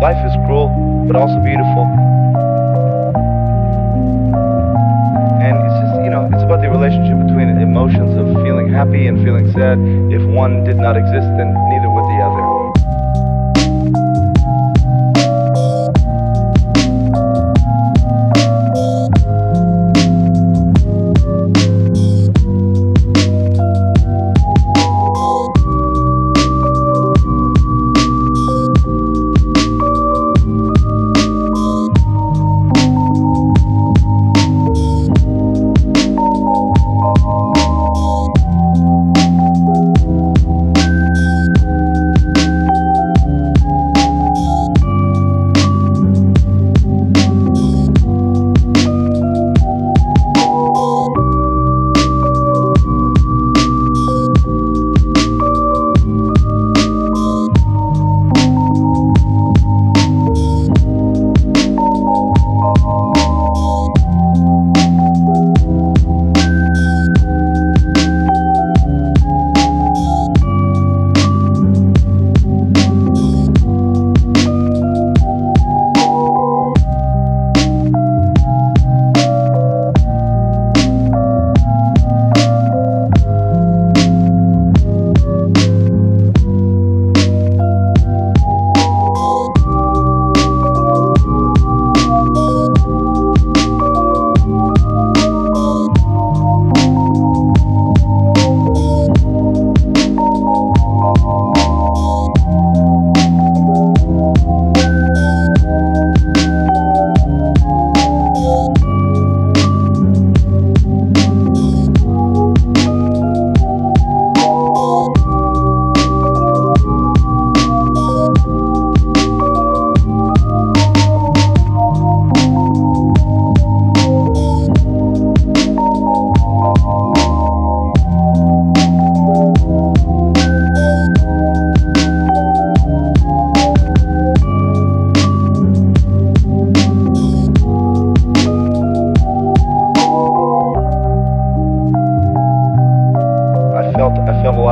but also beautiful. And it's just, you know, it's about the relationship between emotions of feeling happy and feeling sad. If one did not exist, then neither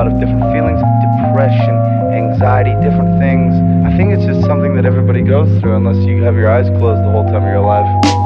lot of different feelings, depression, anxiety, different things. I think it's just something that everybody goes through unless you have your eyes closed the whole time of your alive.